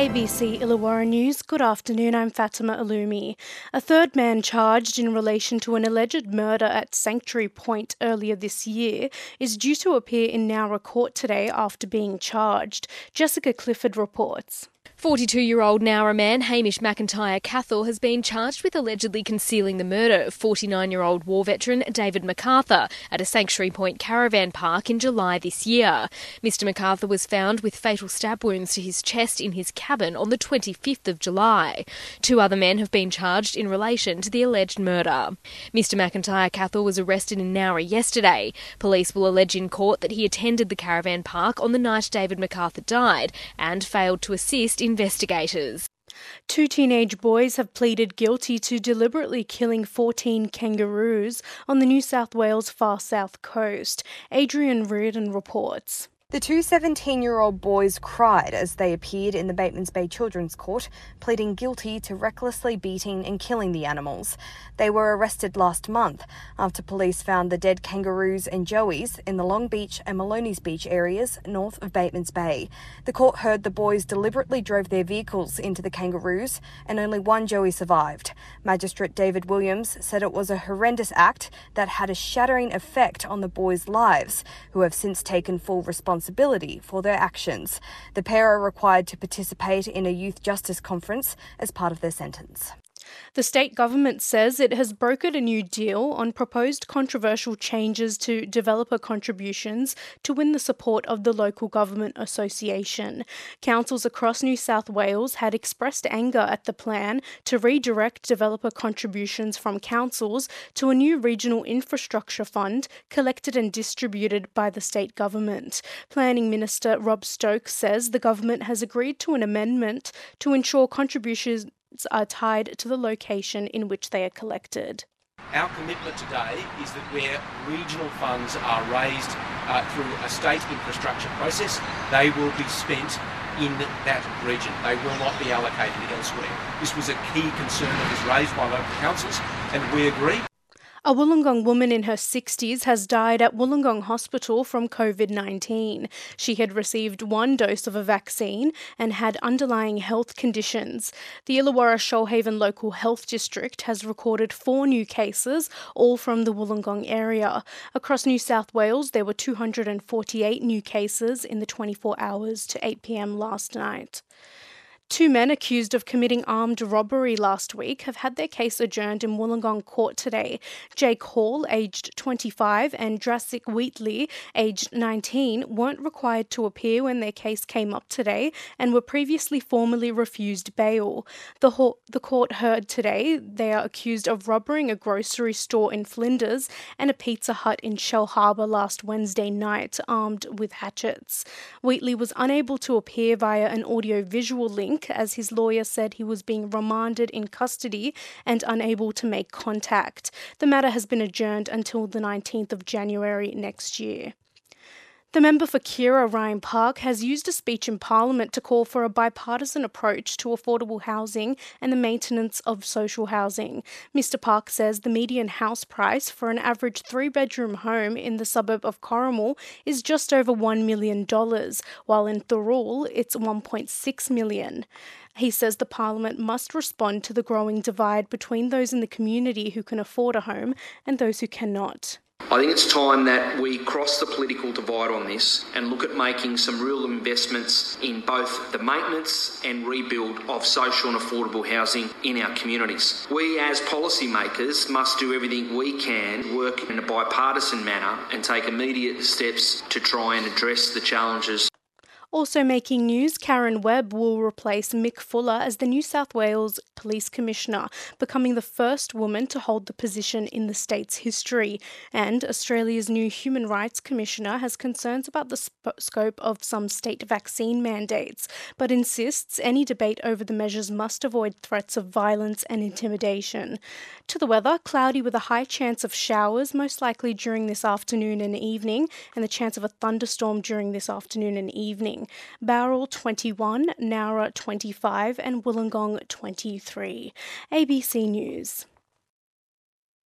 ABC Illawarra News. Good afternoon, I'm Fatima Olumee. A third man charged in relation to an alleged murder at Sanctuary Point earlier this year is due to appear in Nowra Court today after being charged. Jessica Clifford reports. 42 year old Nowra man Hamish McIntyre Cathal has been charged with allegedly concealing the murder of 49 year old war veteran David MacArthur at a Sanctuary Point caravan park in July this year. Mr. MacArthur was found with fatal stab wounds to his chest in his cabin on the 25th of July. Two other men have been charged in relation to the alleged murder. Mr. McIntyre Cathal was arrested in Nowra yesterday. Police will allege in court that he attended the caravan park on the night David MacArthur died and failed to assist in investigators. Two teenage boys have pleaded guilty to deliberately killing 14 kangaroos on the New South Wales far south coast. Adrian Reardon reports. The two 17 year old boys cried as they appeared in the Batemans Bay Children's Court, pleading guilty to recklessly beating and killing the animals. They were arrested last month after police found the dead kangaroos and joeys in the Long Beach and Maloney's Beach areas north of Batemans Bay. The court heard the boys deliberately drove their vehicles into the kangaroos and only one joey survived. Magistrate David Williams said it was a horrendous act that had a shattering effect on the boys' lives, who have since taken full responsibility responsibility for their actions. The pair are required to participate in a youth justice conference as part of their sentence. The state government says it has brokered a new deal on proposed controversial changes to developer contributions to win the support of the Local Government Association. Councils across New South Wales had expressed anger at the plan to redirect developer contributions from councils to a new regional infrastructure fund collected and distributed by the state government. Planning Minister Rob Stokes says the government has agreed to an amendment to ensure contributions are tied to the location in which they are collected. Our commitment today is that where regional funds are raised uh, through a state infrastructure process, they will be spent in that region. They will not be allocated elsewhere. This was a key concern that was raised by local councils, and we agree. A Wollongong woman in her 60s has died at Wollongong Hospital from COVID 19. She had received one dose of a vaccine and had underlying health conditions. The Illawarra Shoalhaven Local Health District has recorded four new cases, all from the Wollongong area. Across New South Wales, there were 248 new cases in the 24 hours to 8 pm last night. Two men accused of committing armed robbery last week have had their case adjourned in Wollongong Court today. Jake Hall, aged 25, and Drassic Wheatley, aged 19, weren't required to appear when their case came up today and were previously formally refused bail. The, ho- the court heard today they are accused of robbing a grocery store in Flinders and a Pizza Hut in Shellharbour last Wednesday night, armed with hatchets. Wheatley was unable to appear via an audio visual link as his lawyer said he was being remanded in custody and unable to make contact. The matter has been adjourned until the 19th of January next year. The member for Keira Ryan Park has used a speech in Parliament to call for a bipartisan approach to affordable housing and the maintenance of social housing. Mr. Park says the median house price for an average three bedroom home in the suburb of Corrimal is just over $1 million, while in Thirroul it's 1.6 million. He says the Parliament must respond to the growing divide between those in the community who can afford a home and those who cannot. I think it's time that we cross the political divide on this and look at making some real investments in both the maintenance and rebuild of social and affordable housing in our communities. We, as policymakers, must do everything we can, work in a bipartisan manner, and take immediate steps to try and address the challenges also making news, Karen Webb will replace Mick Fuller as the New South Wales Police Commissioner, becoming the first woman to hold the position in the state's history. And Australia's new Human Rights Commissioner has concerns about the sp- scope of some state vaccine mandates, but insists any debate over the measures must avoid threats of violence and intimidation. To the weather, cloudy with a high chance of showers, most likely during this afternoon and evening, and the chance of a thunderstorm during this afternoon and evening. Bowral 21, Nowra 25, and Wollongong 23. ABC News.